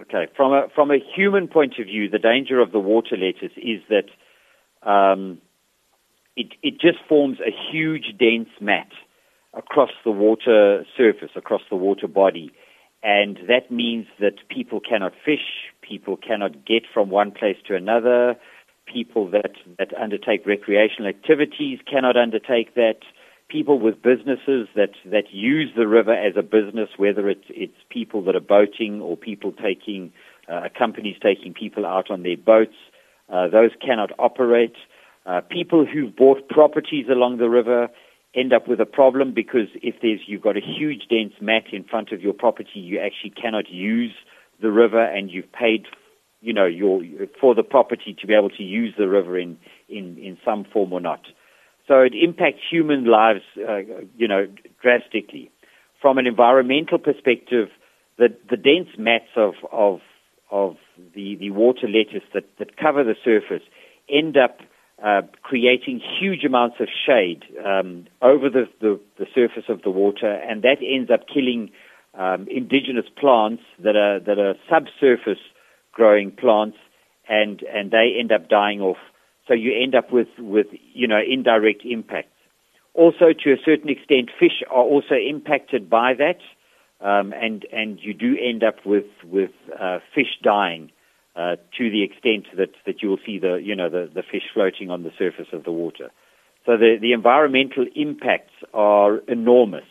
Okay, from a from a human point of view, the danger of the water lettuce is that um, it it just forms a huge dense mat across the water surface, across the water body, and that means that people cannot fish, people cannot get from one place to another, people that that undertake recreational activities cannot undertake that people with businesses that, that use the river as a business, whether it's, it's people that are boating or people taking, uh, companies taking people out on their boats, uh, those cannot operate. Uh, people who've bought properties along the river end up with a problem because if there's, you've got a huge dense mat in front of your property, you actually cannot use the river and you've paid, you know, your, for the property to be able to use the river in, in, in some form or not. So it impacts human lives, uh, you know, drastically. From an environmental perspective, the, the dense mats of, of, of the, the water lettuce that, that cover the surface end up uh, creating huge amounts of shade um, over the, the, the, surface of the water, and that ends up killing um, indigenous plants that are that are subsurface growing plants, and and they end up dying off. So you end up with, with you know, indirect impacts. Also, to a certain extent, fish are also impacted by that, um, and, and you do end up with, with uh, fish dying uh, to the extent that, that you will see the, you know, the, the fish floating on the surface of the water. So the, the environmental impacts are enormous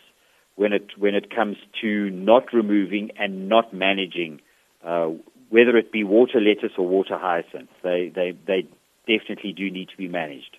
when it, when it comes to not removing and not managing, uh, whether it be water lettuce or water hyacinth. They, they, they definitely do need to be managed.